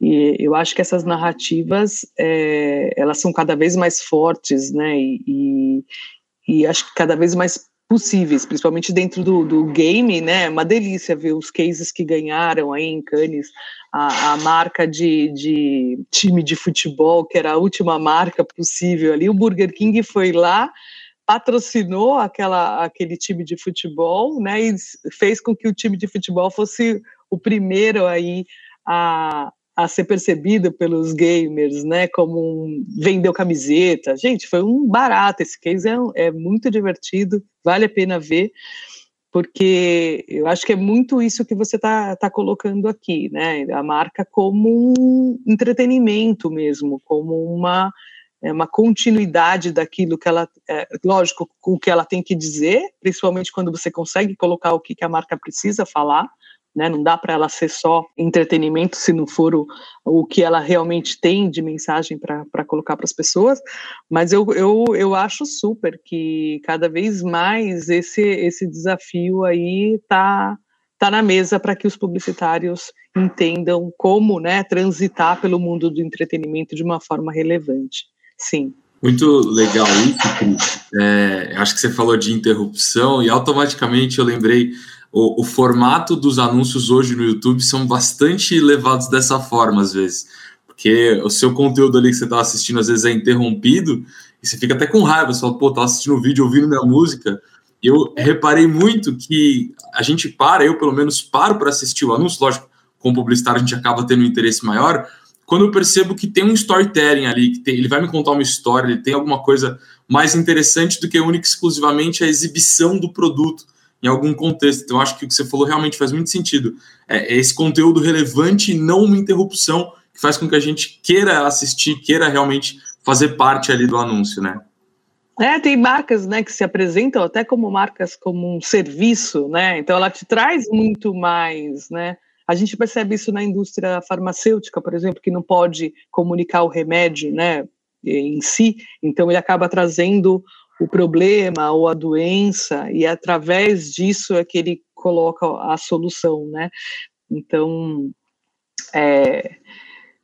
E eu acho que essas narrativas, é, elas são cada vez mais fortes, né, e, e, e acho que cada vez mais possíveis, principalmente dentro do, do game, né? É uma delícia ver os cases que ganharam aí em Cannes, a, a marca de, de, time de futebol, que era a última marca possível ali. O Burger King foi lá, patrocinou aquela, aquele time de futebol, né? E fez com que o time de futebol fosse o primeiro aí a, a ser percebido pelos gamers, né, como um, vendeu camiseta. Gente, foi um barato. Esse case é, é muito divertido, vale a pena ver, porque eu acho que é muito isso que você está tá colocando aqui, né? A marca como um entretenimento mesmo, como uma é uma continuidade daquilo que ela, é, lógico, o que ela tem que dizer, principalmente quando você consegue colocar o que, que a marca precisa falar, né? Não dá para ela ser só entretenimento se não for o, o que ela realmente tem de mensagem para colocar para as pessoas. Mas eu, eu, eu acho super que cada vez mais esse, esse desafio aí está tá na mesa para que os publicitários entendam como né, transitar pelo mundo do entretenimento de uma forma relevante. Sim. Muito legal isso, Cris. É, acho que você falou de interrupção e automaticamente eu lembrei o, o, formato dos anúncios hoje no YouTube são bastante levados dessa forma, às vezes. Porque o seu conteúdo ali que você está assistindo às vezes é interrompido e você fica até com raiva. Você fala, pô, tava assistindo o um vídeo, ouvindo minha música. E eu reparei muito que a gente para, eu pelo menos paro para assistir o anúncio. Lógico, como publicitário a gente acaba tendo um interesse maior. Quando eu percebo que tem um storytelling ali, que tem, ele vai me contar uma história, ele tem alguma coisa mais interessante do que única exclusivamente a exibição do produto em algum contexto. Então, acho que o que você falou realmente faz muito sentido. É, é esse conteúdo relevante e não uma interrupção que faz com que a gente queira assistir, queira realmente fazer parte ali do anúncio, né? É, tem marcas, né, que se apresentam até como marcas como um serviço, né? Então ela te traz muito mais, né? A gente percebe isso na indústria farmacêutica, por exemplo, que não pode comunicar o remédio, né, em si. Então ele acaba trazendo o problema ou a doença e através disso é que ele coloca a solução, né? Então, é,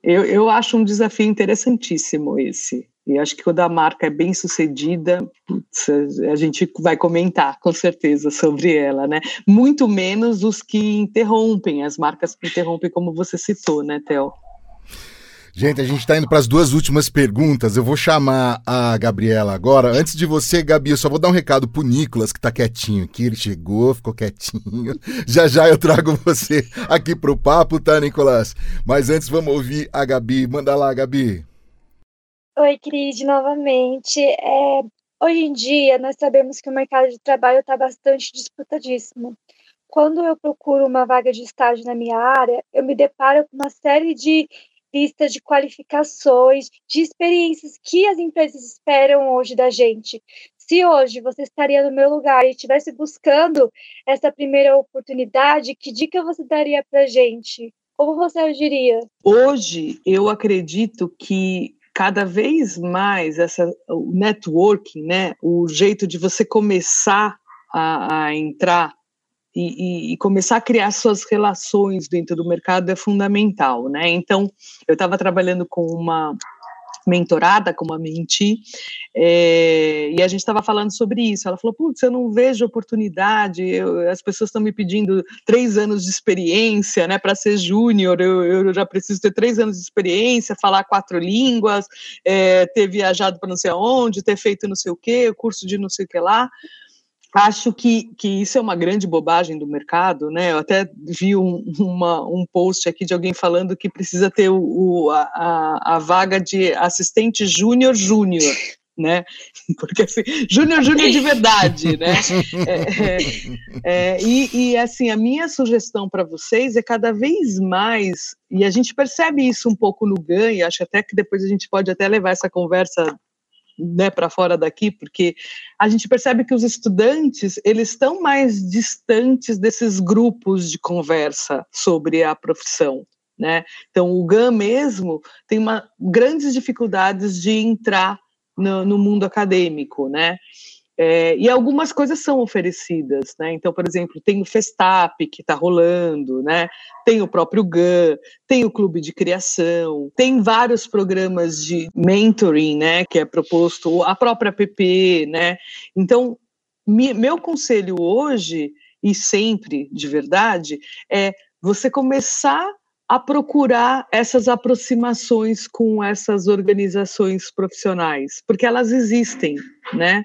eu, eu acho um desafio interessantíssimo esse. E acho que quando a marca é bem sucedida, putz, a gente vai comentar com certeza sobre ela, né? Muito menos os que interrompem, as marcas que interrompem, como você citou, né, Theo? Gente, a gente está indo para as duas últimas perguntas. Eu vou chamar a Gabriela agora. Antes de você, Gabi, eu só vou dar um recado pro Nicolas, que está quietinho aqui. Ele chegou, ficou quietinho. (laughs) Já já eu trago você aqui pro papo, tá, Nicolas? Mas antes vamos ouvir a Gabi. Manda lá, Gabi. Oi, Cris, novamente. É, hoje em dia, nós sabemos que o mercado de trabalho está bastante disputadíssimo. Quando eu procuro uma vaga de estágio na minha área, eu me deparo com uma série de lista de qualificações, de experiências que as empresas esperam hoje da gente. Se hoje você estaria no meu lugar e estivesse buscando essa primeira oportunidade, que dica você daria para gente? Como você agiria? Hoje, eu acredito que cada vez mais essa, o networking, né, o jeito de você começar a, a entrar e, e, começar a criar suas relações dentro do mercado é fundamental, né? Então, eu estava trabalhando com uma mentorada, com uma menti, é, e a gente estava falando sobre isso. Ela falou: Putz, eu não vejo oportunidade, eu, as pessoas estão me pedindo três anos de experiência, né, para ser júnior, eu, eu, já preciso ter três anos de experiência, falar quatro línguas, é, ter viajado para não sei aonde, ter feito não sei o quê, curso de não sei o que lá. Acho que, que isso é uma grande bobagem do mercado, né? Eu até vi um, uma, um post aqui de alguém falando que precisa ter o, o a, a vaga de assistente júnior júnior, né? (laughs) Porque assim, júnior júnior de verdade, né? É, é, é, e, e assim, a minha sugestão para vocês é cada vez mais, e a gente percebe isso um pouco no GAN, e acho até que depois a gente pode até levar essa conversa né, para fora daqui, porque a gente percebe que os estudantes eles estão mais distantes desses grupos de conversa sobre a profissão. Né? Então, o GAN mesmo tem uma, grandes dificuldades de entrar no, no mundo acadêmico, né? É, e algumas coisas são oferecidas, né? Então, por exemplo, tem o Festap que está rolando, né? Tem o próprio GAN, tem o Clube de Criação, tem vários programas de mentoring, né? Que é proposto, a própria PP, né? Então, meu conselho hoje e sempre, de verdade, é você começar a procurar essas aproximações com essas organizações profissionais, porque elas existem, né?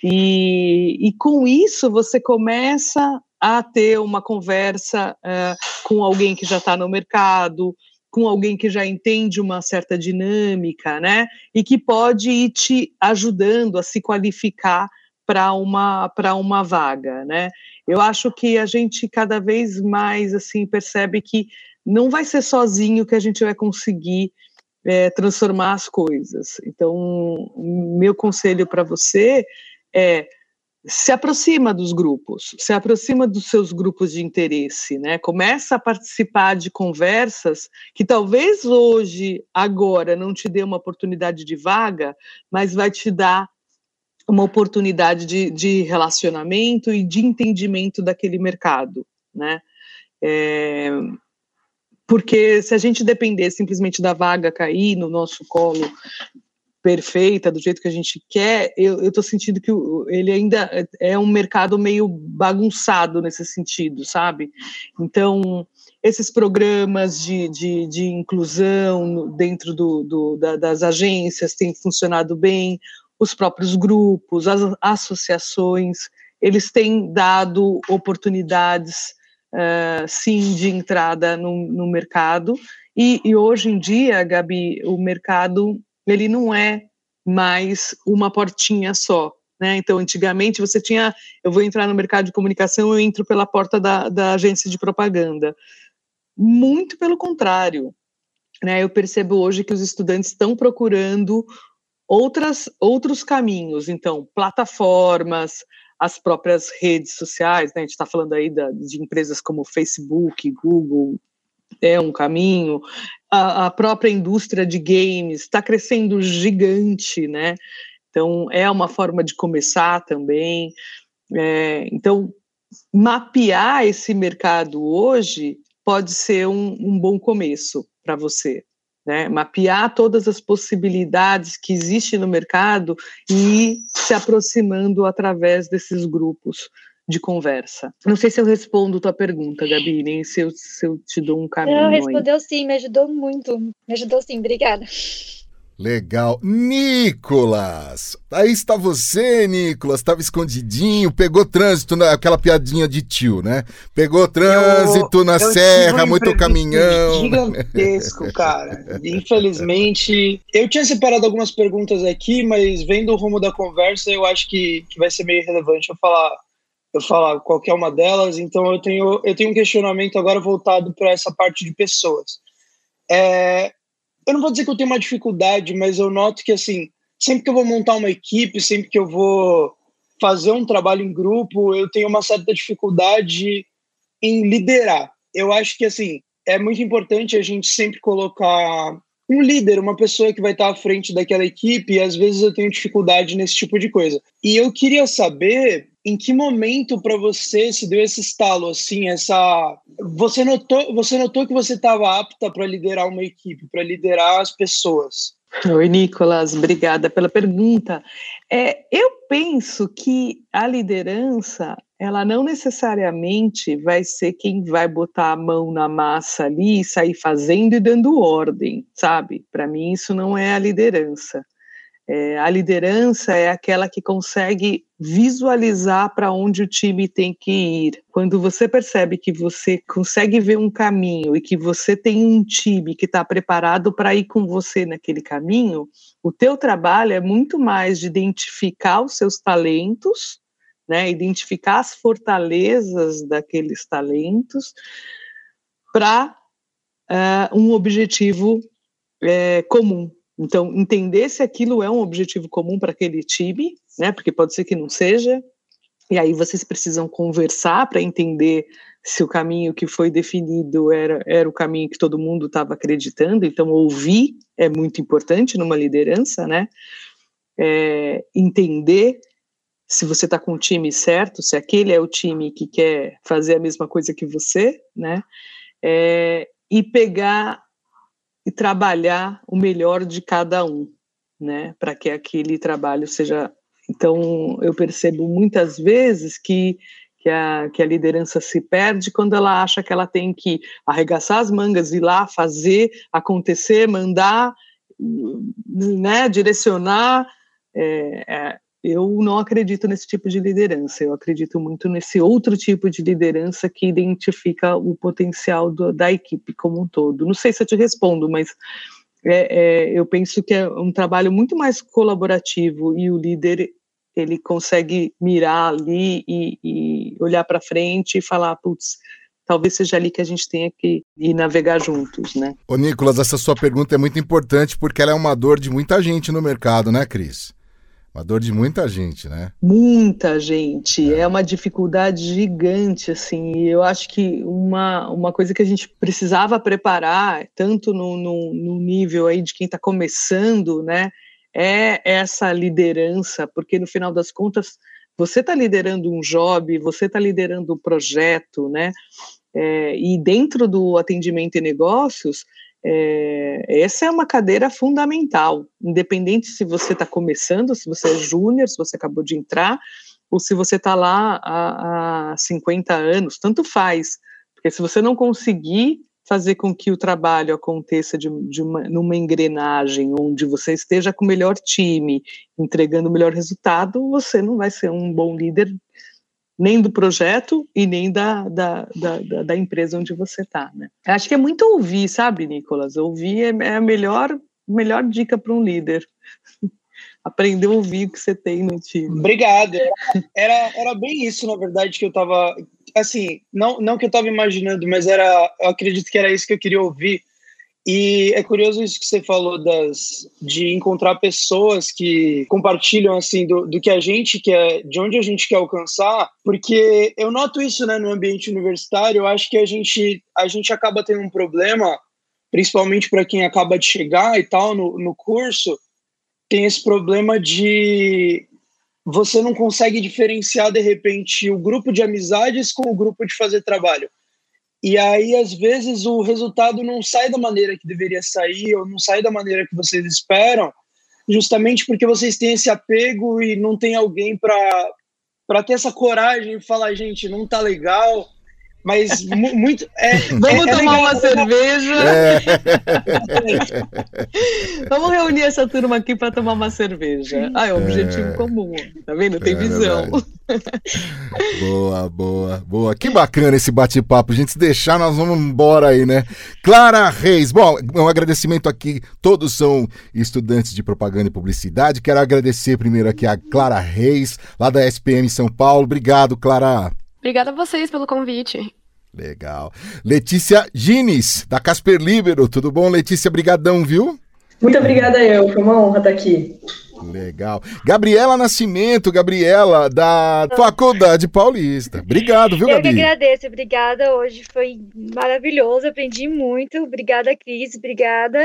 E, e com isso você começa a ter uma conversa uh, com alguém que já está no mercado, com alguém que já entende uma certa dinâmica, né? E que pode ir te ajudando a se qualificar para uma para uma vaga, né? Eu acho que a gente cada vez mais assim percebe que não vai ser sozinho que a gente vai conseguir é, transformar as coisas. Então, meu conselho para você é se aproxima dos grupos, se aproxima dos seus grupos de interesse, né? Começa a participar de conversas que talvez hoje, agora, não te dê uma oportunidade de vaga, mas vai te dar uma oportunidade de, de relacionamento e de entendimento daquele mercado, né? É, porque se a gente depender simplesmente da vaga cair no nosso colo perfeita, do jeito que a gente quer, eu estou sentindo que ele ainda é um mercado meio bagunçado nesse sentido, sabe? Então, esses programas de, de, de inclusão dentro do, do da, das agências têm funcionado bem, os próprios grupos, as associações, eles têm dado oportunidades, uh, sim, de entrada no, no mercado, e, e, hoje em dia, Gabi, o mercado ele não é mais uma portinha só. Né? Então, antigamente você tinha, eu vou entrar no mercado de comunicação, eu entro pela porta da, da agência de propaganda. Muito pelo contrário. Né? Eu percebo hoje que os estudantes estão procurando outras, outros caminhos, então, plataformas, as próprias redes sociais, né? a gente está falando aí da, de empresas como Facebook, Google, é um caminho, a, a própria indústria de games está crescendo gigante, né? Então, é uma forma de começar também. É, então, mapear esse mercado hoje pode ser um, um bom começo para você. Né? Mapear todas as possibilidades que existem no mercado e ir se aproximando através desses grupos de conversa. Não sei se eu respondo tua pergunta, Gabi, nem se eu, se eu te dou um caminho. Não, respondeu aí. sim, me ajudou muito. Me ajudou sim, obrigada. Legal. Nicolas! Aí está você, Nicolas. Estava escondidinho, pegou trânsito, aquela piadinha de tio, né? Pegou trânsito eu, na eu serra, muito caminhão. Gigantesco, (laughs) cara. Infelizmente, eu tinha separado algumas perguntas aqui, mas vendo o rumo da conversa, eu acho que, que vai ser meio relevante eu falar, eu falar qualquer uma delas. Então, eu tenho, eu tenho um questionamento agora voltado para essa parte de pessoas. É, eu não vou dizer que eu tenho uma dificuldade, mas eu noto que, assim, sempre que eu vou montar uma equipe, sempre que eu vou fazer um trabalho em grupo, eu tenho uma certa dificuldade em liderar. Eu acho que, assim, é muito importante a gente sempre colocar um líder, uma pessoa que vai estar à frente daquela equipe, e às vezes eu tenho dificuldade nesse tipo de coisa. E eu queria saber em que momento para você se deu esse estalo assim, essa você notou, você notou que você estava apta para liderar uma equipe, para liderar as pessoas? Oi, Nicolas, obrigada pela pergunta. É, eu penso que a liderança, ela não necessariamente vai ser quem vai botar a mão na massa ali e sair fazendo e dando ordem, sabe? Para mim, isso não é a liderança. É, a liderança é aquela que consegue visualizar para onde o time tem que ir. Quando você percebe que você consegue ver um caminho e que você tem um time que está preparado para ir com você naquele caminho, o teu trabalho é muito mais de identificar os seus talentos, né, identificar as fortalezas daqueles talentos para uh, eh, um objetivo uh, comum, então, entender se aquilo é um objetivo comum para aquele time, né? Porque pode ser que não seja. E aí vocês precisam conversar para entender se o caminho que foi definido era, era o caminho que todo mundo estava acreditando. Então, ouvir é muito importante numa liderança, né? É, entender se você está com o time certo, se aquele é o time que quer fazer a mesma coisa que você, né? É, e pegar e trabalhar o melhor de cada um, né, para que aquele trabalho seja. Então, eu percebo muitas vezes que, que, a, que a liderança se perde quando ela acha que ela tem que arregaçar as mangas, ir lá, fazer acontecer, mandar, né, direcionar. É, é, eu não acredito nesse tipo de liderança, eu acredito muito nesse outro tipo de liderança que identifica o potencial do, da equipe como um todo. Não sei se eu te respondo, mas é, é, eu penso que é um trabalho muito mais colaborativo e o líder ele consegue mirar ali e, e olhar para frente e falar, putz, talvez seja ali que a gente tenha que ir navegar juntos, né? Ô Nicolas, essa sua pergunta é muito importante porque ela é uma dor de muita gente no mercado, né, Cris? Uma dor de muita gente, né? Muita gente. É. é, uma dificuldade gigante, assim. E eu acho que uma, uma coisa que a gente precisava preparar, tanto no, no, no nível aí de quem está começando, né? É essa liderança, porque no final das contas, você está liderando um job, você está liderando um projeto, né? É, e dentro do atendimento e negócios, é, essa é uma cadeira fundamental, independente se você está começando, se você é júnior, se você acabou de entrar, ou se você está lá há, há 50 anos, tanto faz, Porque se você não conseguir fazer com que o trabalho aconteça de, de uma, numa engrenagem onde você esteja com o melhor time, entregando o melhor resultado, você não vai ser um bom líder nem do projeto e nem da, da, da, da empresa onde você está. Né? Acho que é muito ouvir, sabe, Nicolas? Ouvir é, é a melhor, melhor dica para um líder. (laughs) Aprender a ouvir o que você tem no time. Obrigado. Era, era bem isso, na verdade, que eu estava assim, não, não que eu estava imaginando, mas era, eu acredito que era isso que eu queria ouvir. E é curioso isso que você falou das, de encontrar pessoas que compartilham assim do, do que a gente quer, de onde a gente quer alcançar, porque eu noto isso né, no ambiente universitário. Eu acho que a gente, a gente acaba tendo um problema, principalmente para quem acaba de chegar e tal no, no curso, tem esse problema de você não consegue diferenciar de repente o grupo de amizades com o grupo de fazer trabalho. E aí, às vezes, o resultado não sai da maneira que deveria sair, ou não sai da maneira que vocês esperam, justamente porque vocês têm esse apego e não tem alguém para ter essa coragem e falar, gente, não tá legal, mas muito. É, Vamos é, tomar é uma cerveja. (laughs) É. Vamos reunir essa turma aqui para tomar uma cerveja. Ah, é um objetivo é. comum. Tá vendo? Tem é visão. boa, boa, boa. Que bacana esse bate-papo. Gente, se deixar, nós vamos embora aí, né? Clara Reis. Bom, um agradecimento aqui. Todos são estudantes de propaganda e publicidade. Quero agradecer primeiro aqui a Clara Reis, lá da SPM São Paulo. Obrigado, Clara. Obrigada a vocês pelo convite. Legal. Letícia Gines, da Casper Libero. Tudo bom, Letícia? Brigadão, viu? Muito obrigada eu. Foi uma honra estar aqui. Legal. Gabriela Nascimento, Gabriela, da Faculdade Paulista. Obrigado, viu, Gabi? Eu que agradeço. Obrigada. Hoje foi maravilhoso. Aprendi muito. Obrigada, Cris. Obrigada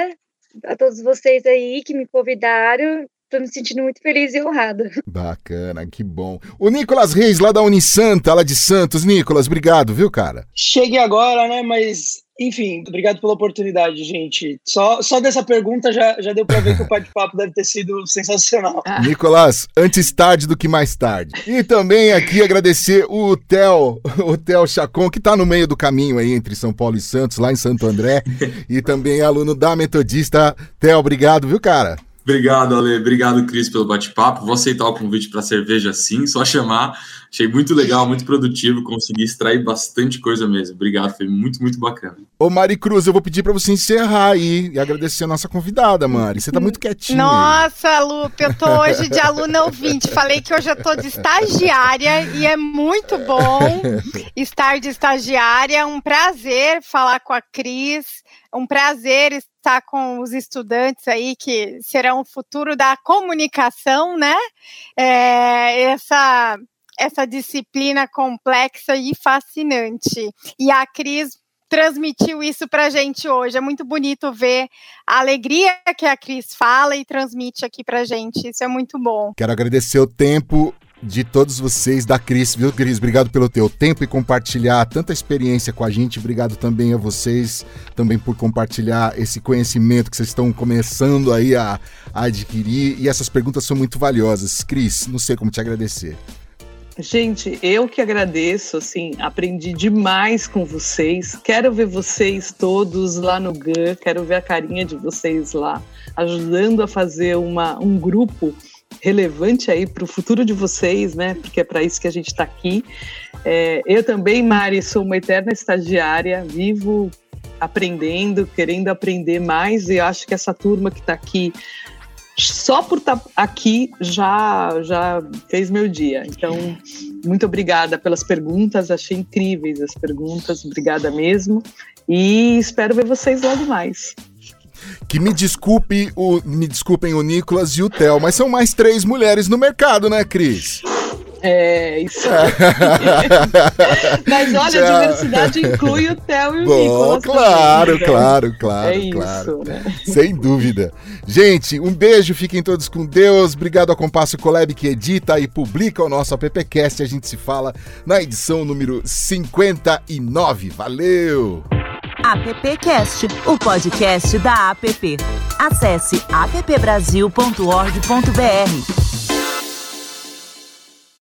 a todos vocês aí que me convidaram. Tô me sentindo muito feliz e honrada. Bacana, que bom. O Nicolas Reis, lá da Unisanta, lá de Santos. Nicolas, obrigado, viu, cara? Cheguei agora, né? Mas, enfim, obrigado pela oportunidade, gente. Só, só dessa pergunta já, já deu pra ver que o (laughs) bate-papo deve ter sido sensacional. Nicolas, antes tarde do que mais tarde. E também aqui agradecer o Theo, (laughs) o Theo Chacon, que tá no meio do caminho aí entre São Paulo e Santos, lá em Santo André. e também aluno da Metodista. Theo, obrigado, viu, cara? Obrigado, Ale. Obrigado, Cris, pelo bate-papo. Vou aceitar o convite para cerveja sim, só chamar. Achei muito legal, muito produtivo. Consegui extrair bastante coisa mesmo. Obrigado, foi muito, muito bacana. Ô, Mari Cruz, eu vou pedir para você encerrar aí e agradecer a nossa convidada, Mari. Você tá muito quietinha. Nossa, Lupe, eu tô hoje de aluna ouvinte. Falei que hoje eu tô de estagiária e é muito bom (laughs) estar de estagiária. Um prazer falar com a Cris. Um prazer estar com os estudantes aí que serão o futuro da comunicação, né? É, essa essa disciplina complexa e fascinante. E a Cris transmitiu isso para a gente hoje. É muito bonito ver a alegria que a Cris fala e transmite aqui para a gente. Isso é muito bom. Quero agradecer o tempo de todos vocês, da Cris, viu, Cris? Obrigado pelo teu tempo e compartilhar tanta experiência com a gente. Obrigado também a vocês, também por compartilhar esse conhecimento que vocês estão começando aí a, a adquirir. E essas perguntas são muito valiosas. Cris, não sei como te agradecer. Gente, eu que agradeço, assim, aprendi demais com vocês. Quero ver vocês todos lá no GAN, quero ver a carinha de vocês lá, ajudando a fazer uma, um grupo relevante aí para o futuro de vocês, né? Porque é para isso que a gente está aqui. É, eu também, Mari, sou uma eterna estagiária, vivo aprendendo, querendo aprender mais, e acho que essa turma que está aqui só por estar tá aqui já já fez meu dia. Então, muito obrigada pelas perguntas, achei incríveis as perguntas, obrigada mesmo. E espero ver vocês logo mais. Que me desculpe o, me desculpem o Nicolas e o Theo, mas são mais três mulheres no mercado, né, Cris? É, isso. (laughs) Mas olha, Já. a diversidade inclui o Theo e o Bom, Nicolas. Claro, também, claro, claro, é claro. Isso, né? Sem dúvida. Gente, um beijo, fiquem todos com Deus. Obrigado ao Compasso Colab que edita e publica o nosso appcast. A gente se fala na edição número 59. Valeu! AppCast, o podcast da App. Acesse appbrasil.org.br.